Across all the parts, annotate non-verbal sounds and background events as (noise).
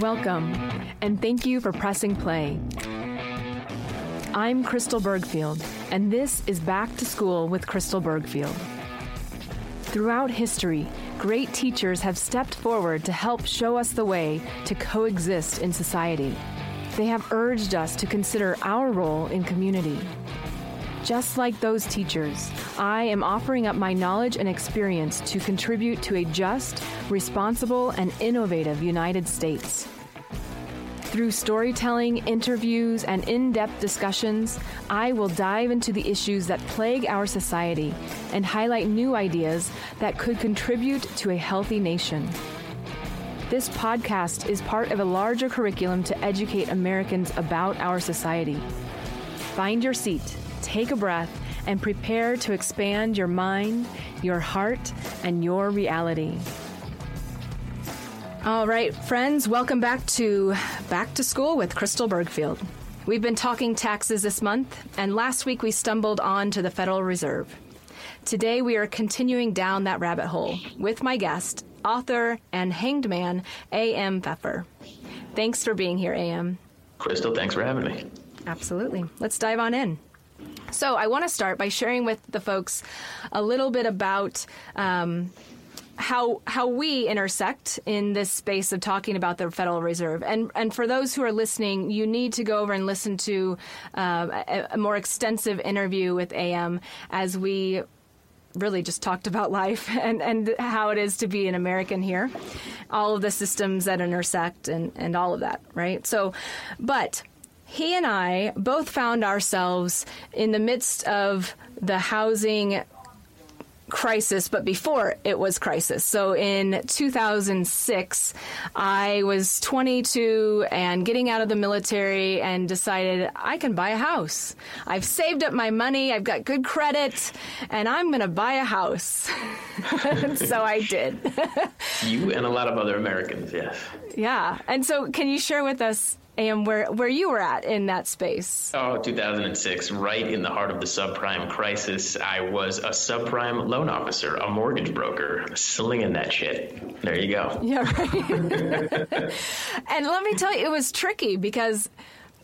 Welcome, and thank you for pressing play. I'm Crystal Bergfield, and this is Back to School with Crystal Bergfield. Throughout history, great teachers have stepped forward to help show us the way to coexist in society. They have urged us to consider our role in community. Just like those teachers, I am offering up my knowledge and experience to contribute to a just, responsible, and innovative United States. Through storytelling, interviews, and in depth discussions, I will dive into the issues that plague our society and highlight new ideas that could contribute to a healthy nation. This podcast is part of a larger curriculum to educate Americans about our society. Find your seat, take a breath, and prepare to expand your mind, your heart, and your reality. All right, friends, welcome back to Back to School with Crystal Bergfield. We've been talking taxes this month, and last week we stumbled on to the Federal Reserve. Today we are continuing down that rabbit hole with my guest, author and hanged man, A.M. Pfeffer. Thanks for being here, A.M. Crystal, thanks for having me. Absolutely. Let's dive on in. So, I want to start by sharing with the folks a little bit about um, how how we intersect in this space of talking about the Federal Reserve. And and for those who are listening, you need to go over and listen to uh, a, a more extensive interview with AM as we really just talked about life (laughs) and, and how it is to be an American here, all of the systems that intersect and, and all of that, right? So, but he and I both found ourselves in the midst of the housing crisis, but before it was crisis. So in 2006, I was 22 and getting out of the military and decided I can buy a house. I've saved up my money, I've got good credit, and I'm going to buy a house. (laughs) so I did. (laughs) you and a lot of other Americans, yes. Yeah. And so can you share with us and where where you were at in that space. Oh, 2006, right in the heart of the subprime crisis. I was a subprime loan officer, a mortgage broker, slinging that shit. There you go. Yeah, right. (laughs) and let me tell you, it was tricky because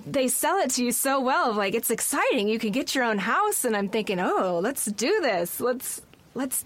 they sell it to you so well like it's exciting you can get your own house and i'm thinking oh let's do this let's let's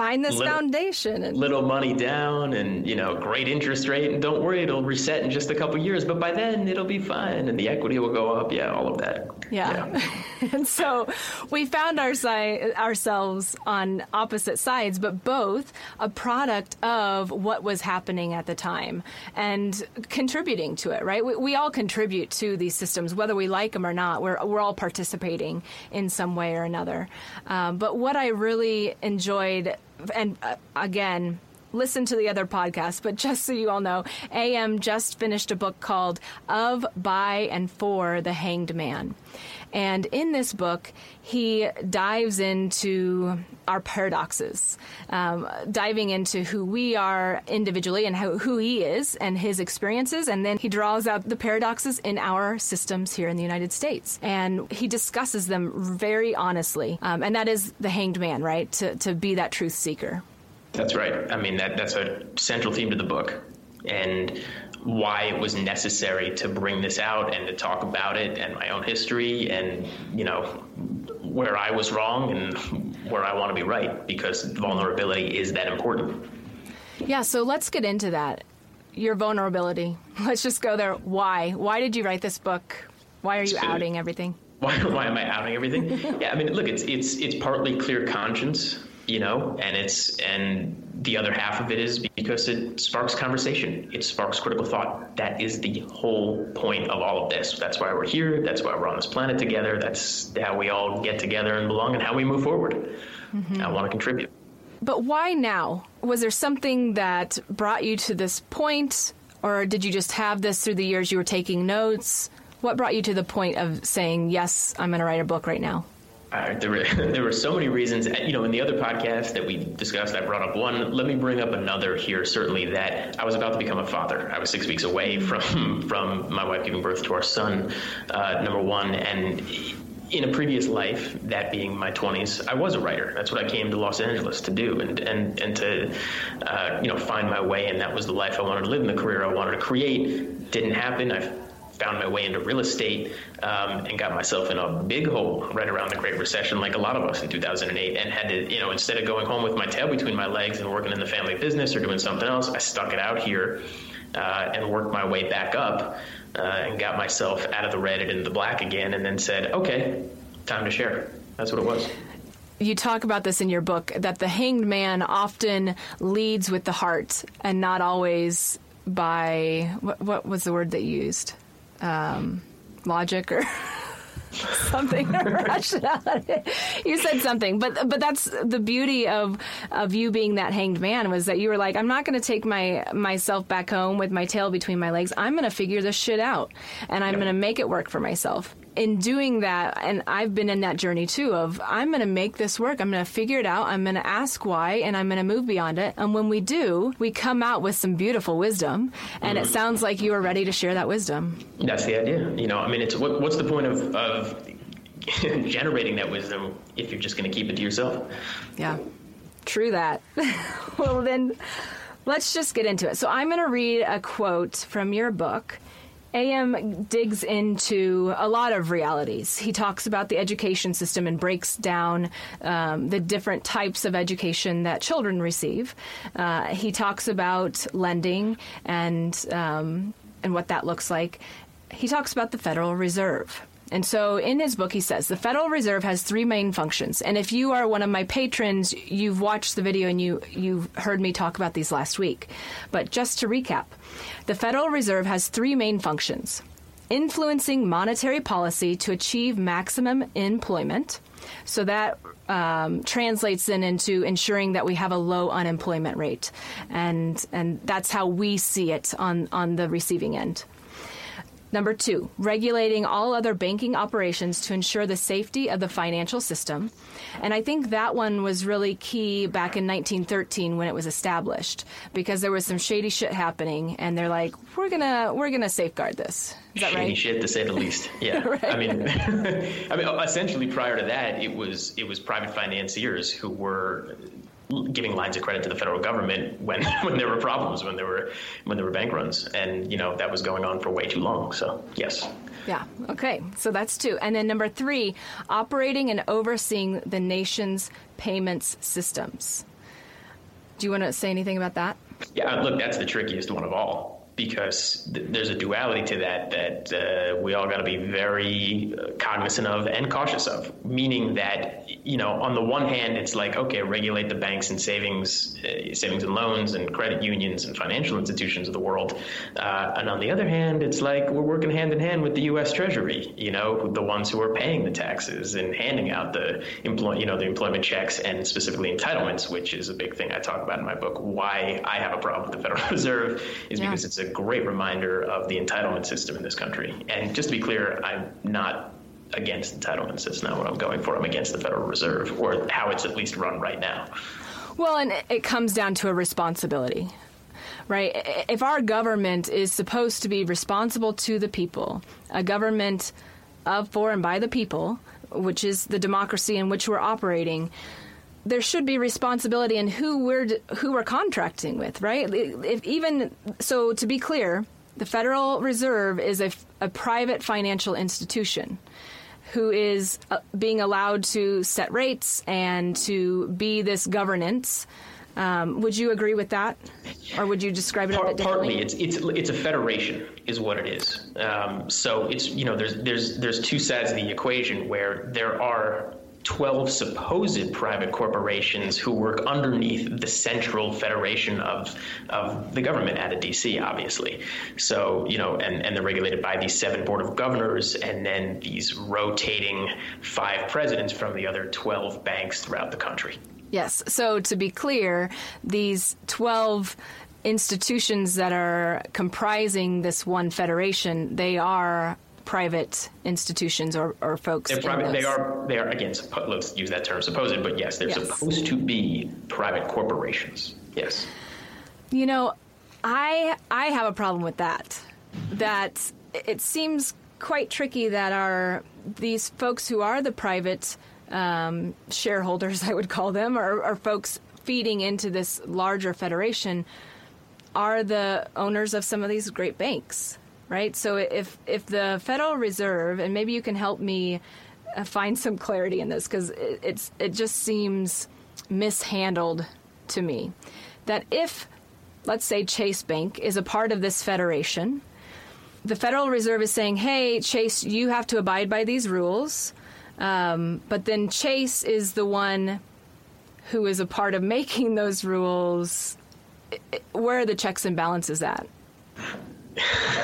find this little, foundation and little money down and you know great interest rate. And don't worry it'll reset in just a couple years but by then it'll be fine and the equity will go up. Yeah all of that. Yeah, yeah. (laughs) and so we found our si- ourselves on opposite sides but both a product of what was happening at the time and contributing to it right? We, we all contribute to these systems whether we like them or not. We're, we're all participating in some way or another. Um, but what i really enjoyed and uh, again, listen to the other podcast, but just so you all know, AM just finished a book called Of, By, and For the Hanged Man. And in this book, he dives into our paradoxes, um, diving into who we are individually and how, who he is and his experiences. And then he draws out the paradoxes in our systems here in the United States. And he discusses them very honestly. Um, and that is the hanged man, right? To, to be that truth seeker. That's right. I mean, that, that's a central theme to the book. And why it was necessary to bring this out and to talk about it and my own history and you know where I was wrong and where I want to be right because vulnerability is that important. Yeah, so let's get into that. Your vulnerability. (laughs) Let's just go there. Why? Why did you write this book? Why are you outing everything? (laughs) Why, why am I outing everything? yeah, I mean, look, it's it's it's partly clear conscience you know, and it's and the other half of it is because it sparks conversation. It sparks critical thought. That is the whole point of all of this. That's why we're here. That's why we're on this planet together. That's how we all get together and belong and how we move forward. Mm-hmm. I want to contribute. But why now? Was there something that brought you to this point, or did you just have this through the years you were taking notes? What brought you to the point of saying, yes, I'm going to write a book right now? Uh, there were (laughs) there were so many reasons. You know, in the other podcast that we discussed, I brought up one. Let me bring up another here. Certainly, that I was about to become a father. I was six weeks away from (laughs) from my wife giving birth to our son, uh, number one, and in a previous life, that being my 20s, I was a writer. That's what I came to Los Angeles to do, and and and to uh, you know find my way. And that was the life I wanted to live, and the career I wanted to create. Didn't happen. I found my way into real estate um, and got myself in a big hole right around the Great Recession, like a lot of us in 2008, and had to, you know, instead of going home with my tail between my legs and working in the family business or doing something else, I stuck it out here uh, and worked my way back up uh, and got myself out of the red and into the black again, and then said, okay, time to share. That's what it was you talk about this in your book that the hanged man often leads with the heart and not always by what, what was the word that you used um, logic or (laughs) something or (laughs) rationality. You said something, but but that's the beauty of of you being that hanged man was that you were like, I'm not going to take my myself back home with my tail between my legs. I'm going to figure this shit out, and I'm yep. going to make it work for myself in doing that, and I've been in that journey too of I'm going to make this work. I'm going to figure it out. I'm going to ask why, and I'm going to move beyond it. And when we do, we come out with some beautiful wisdom. And mm-hmm. it sounds like you are ready to share that wisdom. That's the idea. You know, I mean, it's what, what's the point of, of (laughs) generating that wisdom if you're just going to keep it to yourself? Yeah, true that. (laughs) well, then let's just get into it. So I'm going to read a quote from your book. AM digs into a lot of realities. He talks about the education system and breaks down um, the different types of education that children receive. Uh, he talks about lending and um, and what that looks like. He talks about the Federal Reserve. And so in his book, he says the Federal Reserve has three main functions. And if you are one of my patrons, you've watched the video and you, you've heard me talk about these last week. But just to recap, the Federal Reserve has three main functions influencing monetary policy to achieve maximum employment. So that um, translates then into ensuring that we have a low unemployment rate, and and that's how we see it on on the receiving end. Number two, regulating all other banking operations to ensure the safety of the financial system. And I think that one was really key back in 1913 when it was established because there was some shady shit happening and they're like, we're going to we're going to safeguard this. Is that shady right? shit to say the least. (laughs) Yeah. right. I mean (laughs) I mean essentially prior to that it was it was private financiers who were giving lines of credit to the federal government when (laughs) when there were problems, when there were when there were bank runs, and you know that was going on for way too long. So yes. Yeah. Okay. So that's two, and then number three, operating and overseeing the nation's payments systems. Do you want to say anything about that? Yeah. Look, that's the trickiest one of all because th- there's a duality to that that uh, we all got to be very uh, cognizant of and cautious of. Meaning that you know, on the one hand, it's like okay, regulate the banks and savings, uh, savings and loans, and credit unions and financial institutions of the world, uh, and on the other hand, it's like we're working hand in hand with the U.S. Treasury. You know, the ones who are paying the taxes and handing out the employ, you know, the employment checks and specifically entitlements, which is a big thing I talk about in my book. Why I have a problem with the Federal (laughs) Reserve is yeah. because it's a great reminder of the entitlement system in this country. And just to be clear, I'm not against entitlements. That's not what I'm going for. I'm against the Federal Reserve or how it's at least run right now. Well, and it comes down to a responsibility. Right? If our government is supposed to be responsible to the people, a government of, for, and by the people, which is the democracy in which we're operating, there should be responsibility in who we're who we're contracting with, right? If even so, to be clear, the Federal Reserve is a, a private financial institution who is uh, being allowed to set rates and to be this governance. Um, would you agree with that, or would you describe it Part, a bit differently? Partly, it's it's it's a federation, is what it is. Um, so it's you know there's there's there's two sides of the equation where there are 12 supposed private corporations who work underneath the central federation of, of the government out of DC, obviously. So, you know, and, and they're regulated by these seven board of governors and then these rotating five presidents from the other 12 banks throughout the country. Yes. So, to be clear, these 12 institutions that are comprising this one federation, they are private institutions or, or folks. They're private. They are. They are again. Suppo- let's use that term, supposed. But yes, they're yes. supposed to be private corporations. Yes. You know, I I have a problem with that. That it seems quite tricky that our these folks who are the private um, shareholders, (laughs) I would call them, or, or folks feeding into this larger federation, are the owners of some of these great banks, right? So if if the Federal Reserve, and maybe you can help me uh, find some clarity in this because it, it's it just seems mishandled to me that if let's say Chase Bank is a part of this federation the Federal Reserve is saying, hey, Chase, you have to abide by these rules. Um, but then Chase is the one who is a part of making those rules. Where are the checks and balances at?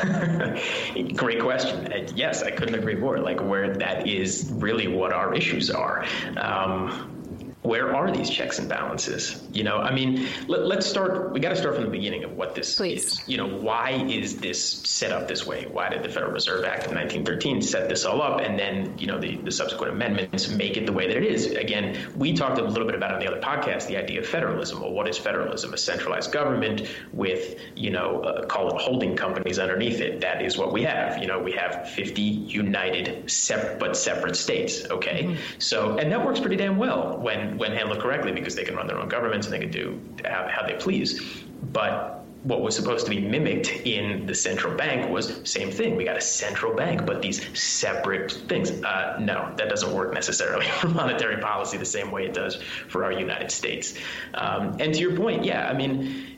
(laughs) Great question. Yes, I couldn't agree more. Like, where that is really what our issues are. Um, where are these checks and balances? You know, I mean, let, us start. We got to start from the beginning of what this Please. is. You know, why is this set up this way? Why did the Federal Reserve Act of 1913 set this all up, and then you know the, the subsequent amendments make it the way that it is? Again, we talked a little bit about on the other podcast the idea of federalism. Well, what is federalism? A centralized government with you know uh, call it holding companies underneath it. That is what we have. You know, we have 50 united, separate but separate states. Okay, mm-hmm. so and that works pretty damn well when when handled correctly because they can run their own governments and they can do how, they please. But what was supposed to be mimicked in the central bank was same thing. We got a central bank, but these separate things. Uh, no, that doesn't work necessarily (laughs) for monetary policy the same way it does for our United States. Um, and to your point, yeah, I mean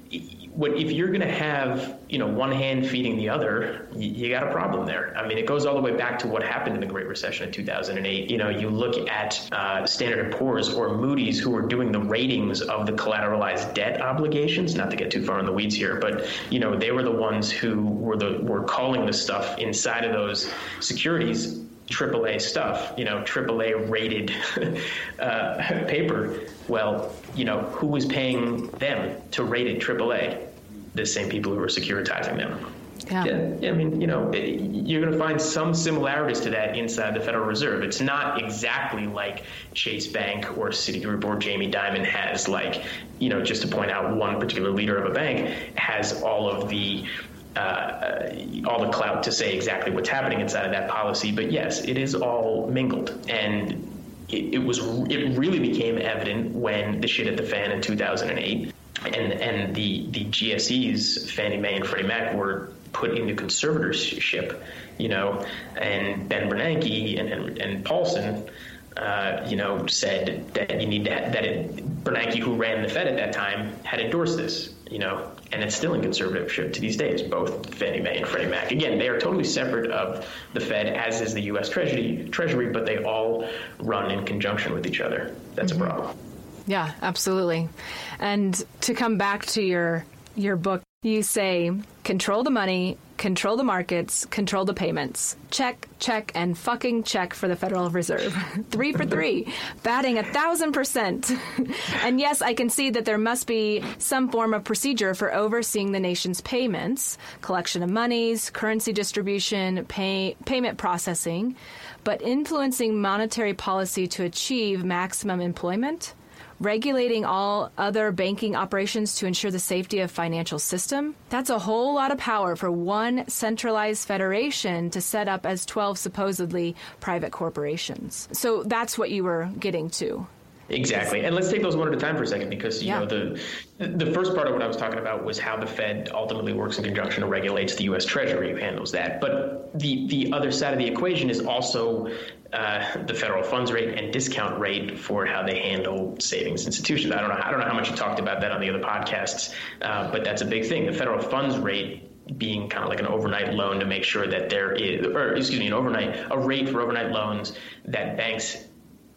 what if you're going to have you know one hand feeding the other you, you, got a problem there i mean it goes all the way back to what happened in the great recession of 2008 you know you look at uh, standard & poor's or moody's who were doing the ratings of the collateralized debt obligations not to get too far in the weeds here but you know they were the ones who were the were calling the stuff inside of those securities AAA stuff, you know, AAA rated (laughs) uh, paper. Well, you know, who was paying them to rate it AAA? The same people who were securitizing them. Yeah. yeah. I mean, you know, you're going to find some similarities to that inside the Federal Reserve. It's not exactly like Chase Bank or Citigroup or Jamie Dimon has, like, you know, just to point out one particular leader of a bank has all of the uh, all the clout to say exactly what's happening inside of that policy. But yes, it is all mingled, and it, it was it really became evident when the shit hit the fan in 2008, and and the the GSEs, Fannie Mae and Freddie Mac, were put into conservatorship, you know, and Ben Bernanke and and, and Paulson. Uh, you know, said that you need to that it, Bernanke, who ran the Fed at that time, had endorsed this. You know, and it's still in conservatorship to these days, both Fannie Mae and Freddie Mac. Again, they are totally separate of the Fed, as is the U.S. Treasury, Treasury but they all run in conjunction with each other. That's mm-hmm. a problem. Yeah, absolutely. And to come back to your your book, you say control the money, control the markets, control the payments. Check, check, and fucking check for the Federal Reserve. (laughs) three for three, batting a thousand percent. (laughs) and yes, I can see that there must be some form of procedure for overseeing the nation's payments, collection of monies, currency distribution, pay, payment processing, but influencing monetary policy to achieve maximum employment regulating all other banking operations to ensure the safety of financial system. That's a whole lot of power for one centralized federation to set up as 12 supposedly private corporations. So that's what you were getting to. Exactly. And let's take those one at a time for a second because you yeah. know the the first part of what I was talking about was how the Fed ultimately works in conjunction and regulates the US Treasury who handles that. But the the other side of the equation is also uh, the federal funds rate and discount rate for how they handle savings institutions. I don't know. I don't know how much you talked about that on the other podcasts, uh, but that's a big thing. The federal funds rate being kind of like an overnight loan to make sure that there is, or excuse me, an overnight a rate for overnight loans that banks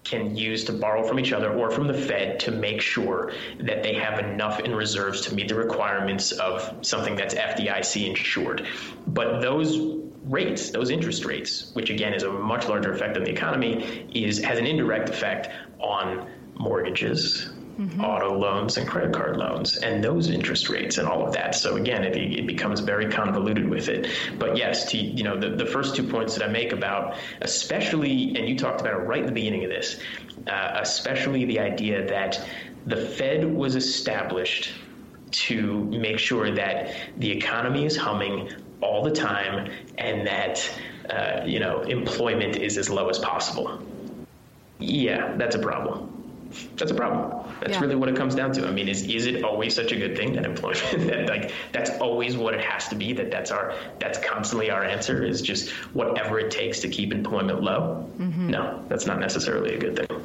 can use to borrow from each other or from the Fed to make sure that they have enough in reserves to meet the requirements of something that's FDIC insured. But those rates, those interest rates, which again is a much larger effect on the economy, is has an indirect effect on mortgages, mm-hmm. auto loans, and credit card loans, and those interest rates and all of that. So again, it, it becomes very convoluted with it. But yes, to you know the, the first two points that I make about, especially, and you talked about it right in the beginning of this, uh, especially the idea that the Fed was established to make sure that the economy is humming all the time and that uh, you know, employment is as low as possible. Yeah, that's a problem. That's a problem. That's yeah. really what it comes down to. I mean, is is it always such a good thing that employment (laughs) that like that's always what it has to be? That that's our that's constantly our answer is just whatever it takes to keep employment low. Mm-hmm. No, that's not necessarily a good thing.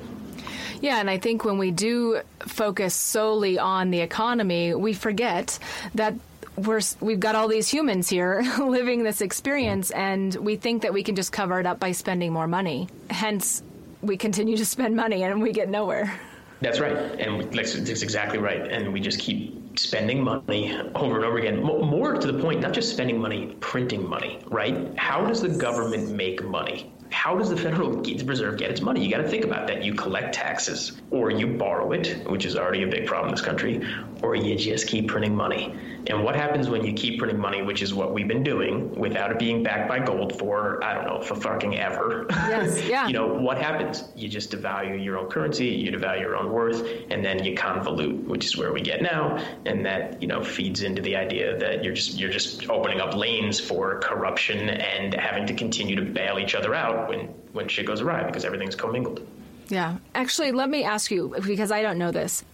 Yeah, and I think when we do focus solely on the economy, we forget that we're we've got all these humans here (laughs) living this experience and we think that we can just cover it up by spending more money. Hence we continue to spend money and we get nowhere. That's right, and that's, exactly right. And we just keep spending money over and over again. More to the point, not just spending money, printing money. Right? How does the government make money? how does the Federal Reserve get its money? You got to think about that. You collect taxes, or you borrow it, which is already a big problem in this country, or you just keep printing money. And what happens when you keep printing money, which is what we've been doing without it being backed by gold for, I don't know, for fucking ever? Yes, (laughs) yeah. you know, what happens? You just devalue your own currency, you devalue your own worth, and then you convolute, which is where we get now. And that, you know, feeds into the idea that you're just you're just opening up lanes for corruption and having to continue to bail each other out when, when shit goes awry because everything's commingled. Yeah. Actually, let me ask you, because I don't know this.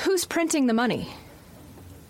Who's printing the money?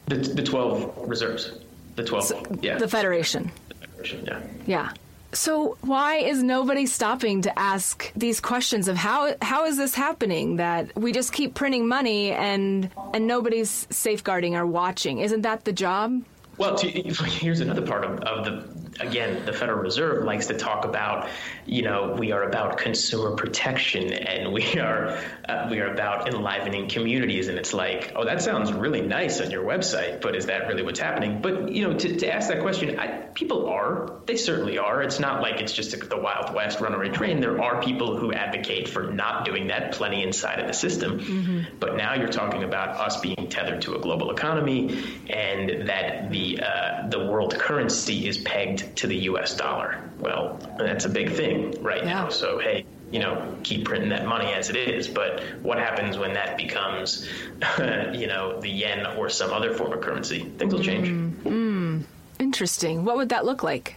The, the 12 reserves. The 12, so, yeah. The Federation. The Federation, yeah. Yeah. So why is nobody stopping to ask these questions of how how is this happening that we just keep printing money and and nobody's safeguarding or watching? Isn't that the job? Well, to, here's another part of, of the again, the Federal Reserve likes to talk about, you know, we are about consumer protection and we are uh, we are about enlivening communities. And it's like, oh, that sounds really nice on your website, but is that really what's happening? But you know, to, to ask that question, I, people are. They certainly are. It's not like it's just a, the Wild West runaway train. There are people who advocate for not doing that, plenty inside of the system. Mm-hmm. But now you're talking about us being tethered to a global economy, and that the uh, the world currency is pegged to the U.S. dollar. Well, that's a big thing right yeah. now. So hey, you know, keep printing that money as it is. But what happens when that becomes, (laughs) you know, the yen or some other form of currency? Things will change. Mm, mm. Interesting. What would that look like?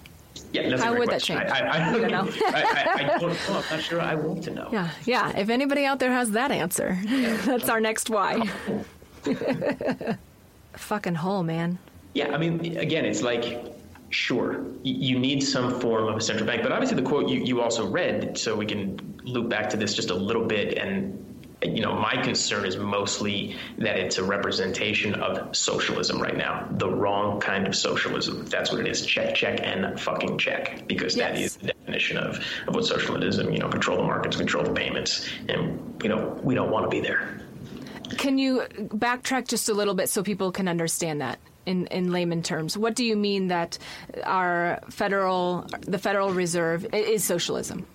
Yeah, that's How would question. that change? I, I, I, don't know. I, I, don't know. I'm not sure. I want to know. Yeah, yeah. If anybody out there has that answer, (laughs) that's our next why. (laughs) Fucking hole, man. Yeah, I mean, again, it's like Sure, you need some form of a central bank, but obviously the quote you, you also read, so we can loop back to this just a little bit. And you know, my concern is mostly that it's a representation of socialism right now, the wrong kind of socialism. That's what it is. Check, check, and fucking check, because yes. that is the definition of, of what socialism. You know, control the markets, control the payments, and you know, we don't want to be there. Can you backtrack just a little bit so people can understand that? In, in layman terms. What do you mean that our federal, the Federal Reserve is socialism?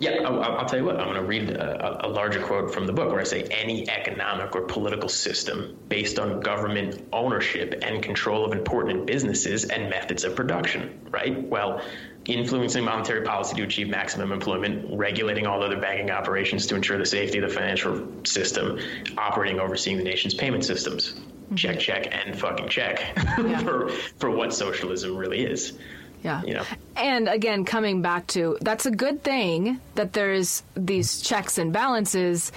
Yeah, I'll, I'll, tell you what. I'm going to read a, a, larger quote from the book where I say any economic or political system based on government ownership and control of important businesses and methods of production. Right. Well, influencing monetary policy to achieve maximum employment, regulating all other banking operations to ensure the safety of the financial system, operating, overseeing the nation's payment systems check, check, and fucking check (laughs) yeah. for for what socialism really is. Yeah. You know. And again, coming back to that's a good thing that there's these checks and balances,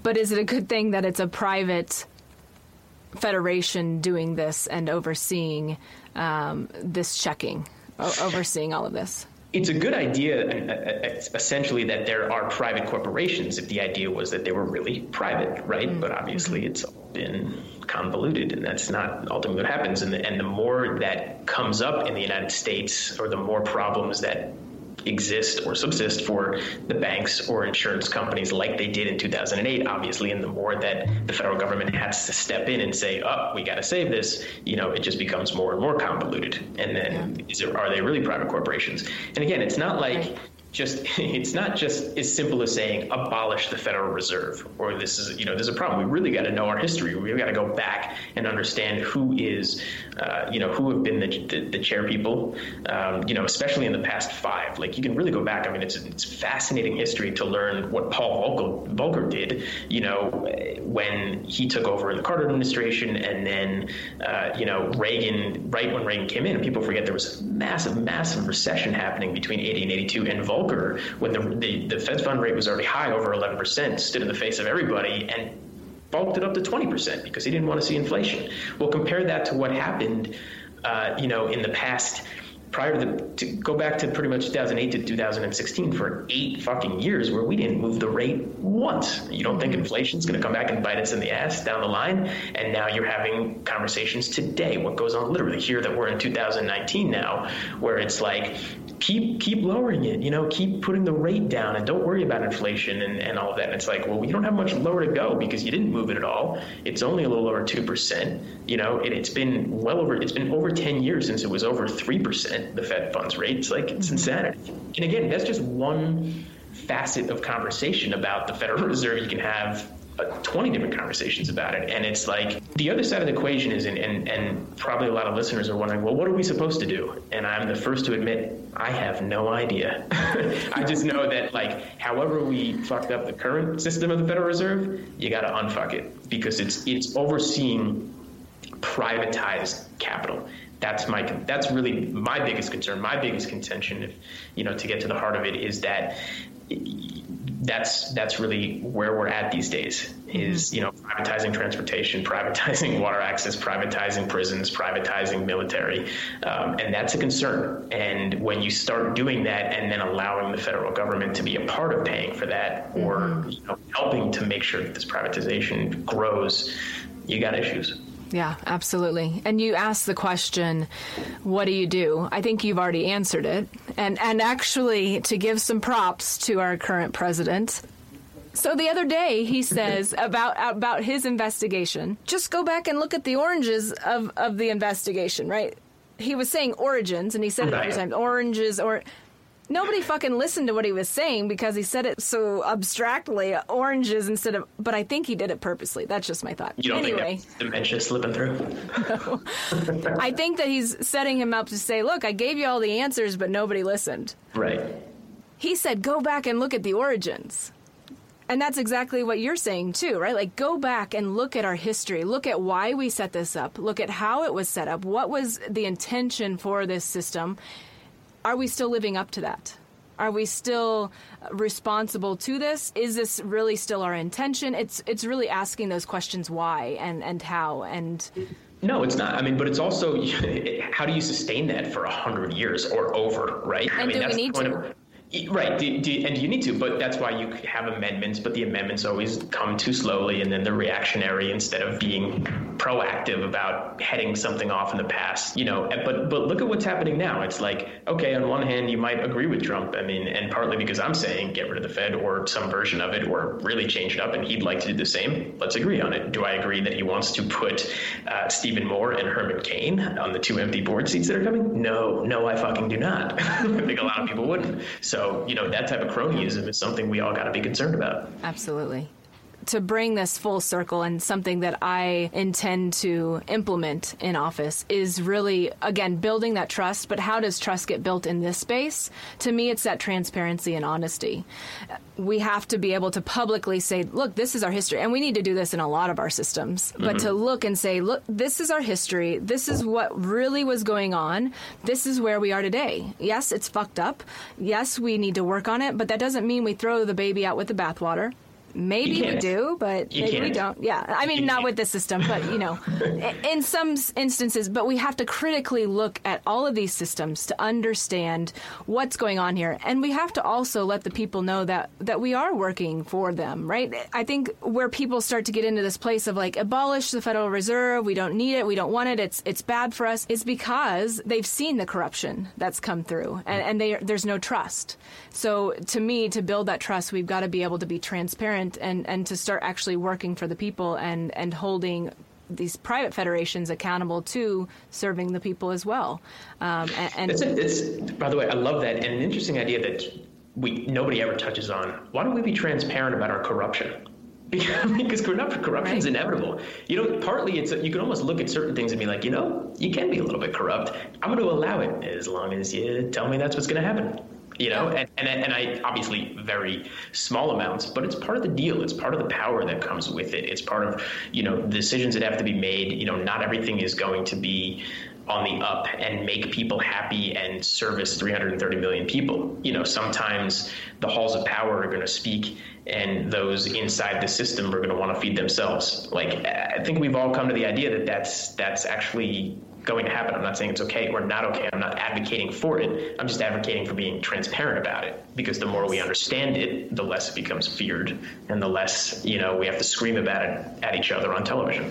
but is it a good thing that it's a private federation doing this and overseeing um, this checking, o- overseeing all of this? it's a good idea, uh, uh, essentially, that there are private corporations if the idea was that they were really private, right? Mm-hmm. But obviously, it's been convoluted, and that's not ultimately what happens. And the, and the more that comes up in the United States, or the more problems that exist or subsist for the banks or insurance companies like they did in 2008 obviously and the more that the federal government has to step in and say oh we got to save this you know it just becomes more and more convoluted and then yeah. it, are they really private corporations and again it's not like just (laughs) it's not just as simple as saying abolish the Federal Reserve or this is you know there's a problem. We really got to know our history. We've got to go back and understand who is uh, you know who have been the, the, the chair people. Um, you know, especially in the past five. Like you can really go back. I mean, it's it's fascinating history to learn what Paul Volcker, Volcker did. You know, when he took over in the Carter administration, and then uh, you know Reagan. Right when Reagan came in, people forget there was a massive, massive recession happening between 80 and 82, and Volcker Volcker, when the, the, the Fed fund rate was already high, over 11%, stood in the face of everybody and bulked it up to 20% because he didn't want to see inflation. Well, compare that to what happened, uh, you know, in the past prior to the to go back to pretty much 2008 to 2016 for eight fucking years where we didn't move the rate once. You don't think inflation's going to come back and bite us in the ass down the line? And now you're having conversations today. What goes on literally here that we're in 2019 now, where it's like keep keep lowering it. You know, keep putting the rate down and don't worry about inflation and, and all of that. And it's like, well, you don't have much lower to go because you didn't move it at all. It's only a little over two percent. You know, it, it's been well over it's been over ten years since it was over three percent the Fed funds rate. It's like it's mm-hmm. insanity. And again, that's just one facet of conversation about the Federal Reserve. You can have Uh, 20 different conversations about it. And it's like the other side of the equation is, and, and, and probably a lot of listeners are wondering, well, what are we supposed to do? And I'm the first to admit, I have no idea. (laughs) I just know that, like, however we fucked up the current system of the Federal Reserve, you got to unfuck it because it's it's overseeing privatized capital that's my that's really my biggest concern my biggest contention if you know to get to the heart of it is that that's that's really where we're at these days is you know privatizing transportation privatizing (laughs) water access privatizing prisons privatizing military. Um, and that's a concern. And when you start doing that and then allowing the federal government to be a part of paying for that or mm-hmm. you know, helping to make sure that this privatization grows you got issues yeah, absolutely. And you asked the question, what do you do? I think you've already answered it. And and actually to give some props to our current president. So the other day he says about about his investigation, just go back and look at the oranges of of the investigation, right? He was saying origins and he said it a few times, oranges or nobody fucking listened to what he was saying because he said it so abstractly, oranges instead of. But I think he did it purposely. That's just my thought. You don't anyway, think dementia slipping through? no. (laughs) I think that he's setting him up to say, "Look, I gave you all the answers, but nobody listened." Right. He said, "Go back and look at the origins." And that's exactly what you're saying too, right? Like go back and look at our history. Look at why we set this up. Look at how it was set up. What was the intention for this system? Are we still living up to that? Are we still responsible to this? Is this really still our intention? It's it's really asking those questions why and and how and no, it's not. I mean, but it's also (laughs) how do you sustain that for a hundred years or over, right? And I mean, do we need to? Of, Right, do, do, and you need to, but that's why you have amendments. But the amendments always come too slowly, and then they're reactionary instead of being proactive about heading something off in the past. You know, but but look at what's happening now. It's like okay, on one hand, you might agree with Trump. I mean, and partly because I'm saying get rid of the Fed or some version of it, or really change it up, and he'd like to do the same. Let's agree on it. Do I agree that he wants to put uh, Stephen Moore and Herman Cain on the two empty board seats that are coming? No, no, I fucking do not. (laughs) I think a lot of people wouldn't. So so, you know, that type of cronyism is something we all got to be concerned about. Absolutely to bring this full circle and something that I intend to implement in office is really, again, building that trust. But how does trust get built in this space? To me, it's that transparency and honesty. We have to be able to publicly say, look, this is our history. And we need to do this in a lot of our systems. Mm-hmm. But to look and say, look, this is our history. This is what really was going on. This is where we are today. Yes, it's fucked up. Yes, we need to work on it. But that doesn't mean we throw the baby out with the bathwater. Maybe we do, but maybe we don't. Yeah, I mean, not with this system, but you know, in some instances. But we have to critically look at all of these systems to understand what's going on here, and we have to also let the people know that that we are working for them. Right? I think where people start to get into this place of like abolish the Federal Reserve, we don't need it, we don't want it, it's it's bad for us, is because they've seen the corruption that's come through, and, and they, there's no trust. So to me, to build that trust, we've got to be able to be transparent and, and to start actually working for the people and, and holding these private federations accountable to serving the people as well. Um, and, it's, it's, by the way, I love that. And an interesting idea that we nobody ever touches on. Why don't we be transparent about our corruption? (laughs) because corruption is right. inevitable. You know, partly it's you can almost look at certain things and be like, you know, you can be a little bit corrupt. I'm going to allow it as long as you tell me that's what's going to happen. You know, and, and and I obviously very small amounts, but it's part of the deal. It's part of the power that comes with it. It's part of you know decisions that have to be made. You know, not everything is going to be on the up and make people happy and service 330 million people. You know, sometimes the halls of power are going to speak and those inside the system are going to want to feed themselves. Like I think we've all come to the idea that that's that's actually going to happen. I'm not saying it's okay or not okay. I'm not advocating for it. I'm just advocating for being transparent about it because the more we understand it, the less it becomes feared and the less, you know, we have to scream about it at each other on television.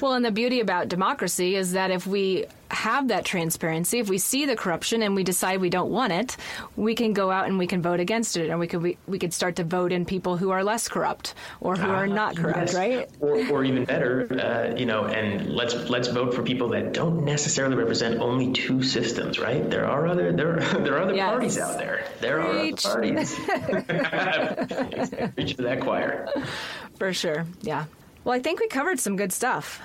Well, and the beauty about democracy is that if we have that transparency, if we see the corruption and we decide we don't want it, we can go out and we can vote against it, and we could we, we could start to vote in people who are less corrupt or who uh, are not corrupt, yes. right? Or, or even better, uh, you know, and let's let's vote for people that don't necessarily represent only two systems, right? There are other there are, (laughs) there are other yes. parties out there. There Preach. are other parties. (laughs) (laughs) Preach to that choir. For sure, yeah. Well, I think we covered some good stuff.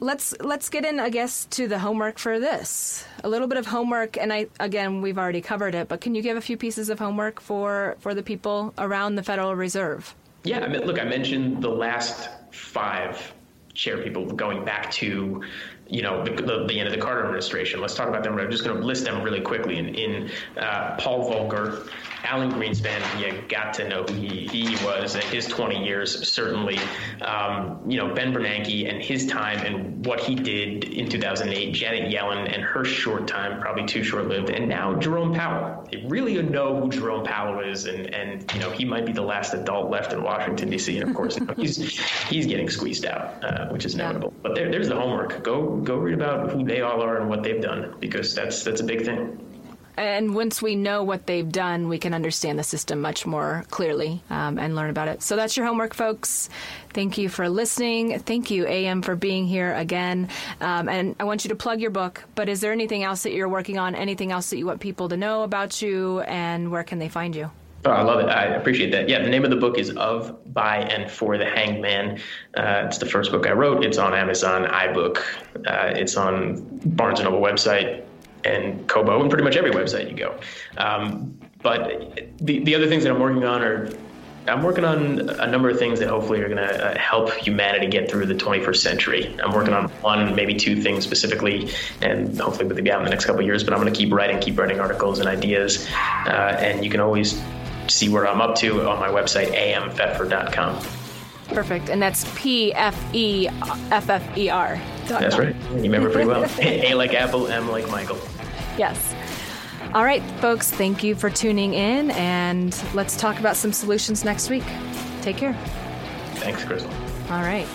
Let's let's get in, I guess, to the homework for this. A little bit of homework, and I again we've already covered it, but can you give a few pieces of homework for for the people around the Federal Reserve? Yeah, I mean, look, I mentioned the last five chair people going back to you know the, the, the, end of the Carter administration. Let's talk about them. I'm just going to list them really quickly. In, in uh, Paul Volcker, Alan Greenspan, you got to know who he, he was in his 20 years, certainly. Um, you know, Ben Bernanke and his time and what he did in 2008, Janet Yellen and her short time, probably too short lived, and now Jerome Powell. They really know who Jerome Powell is, and, and you know, he might be the last adult left in Washington, D.C., and of course, you (laughs) know, he's, he's getting squeezed out, uh, which is inevitable. But there, there's the homework. Go, go read about who they all are and what they've done, because that's, that's a big thing. And once we know what they've done, we can understand the system much more clearly um, and learn about it. So that's your homework, folks. Thank you for listening. Thank you, AM, for being here again. Um, and I want you to plug your book. But is there anything else that you're working on? Anything else that you want people to know about you? And where can they find you? Oh, I love it. I appreciate that. Yeah, the name of the book is Of, By, and For the Hangman. Uh, it's the first book I wrote. It's on Amazon, iBook. Uh, it's on Barnes & Noble website and Kobo and pretty much every website you go. Um, but the, the other things that I'm working on are I'm working on a number of things that hopefully are going to uh, help humanity get through the 21st century. I'm working on one, maybe two things specifically, and hopefully we'll be out in the next couple of years. But I'm going to keep writing, keep writing articles and ideas, uh, and you can always see where I'm up to on my website, ampfeffer.com. Perfect. And that's P F E F F E R. That's right. You remember pretty well. (laughs) A like Apple, M like Michael. Yes. All right, folks, thank you for tuning in, and let's talk about some solutions next week. Take care. Thanks, Crystal. All right.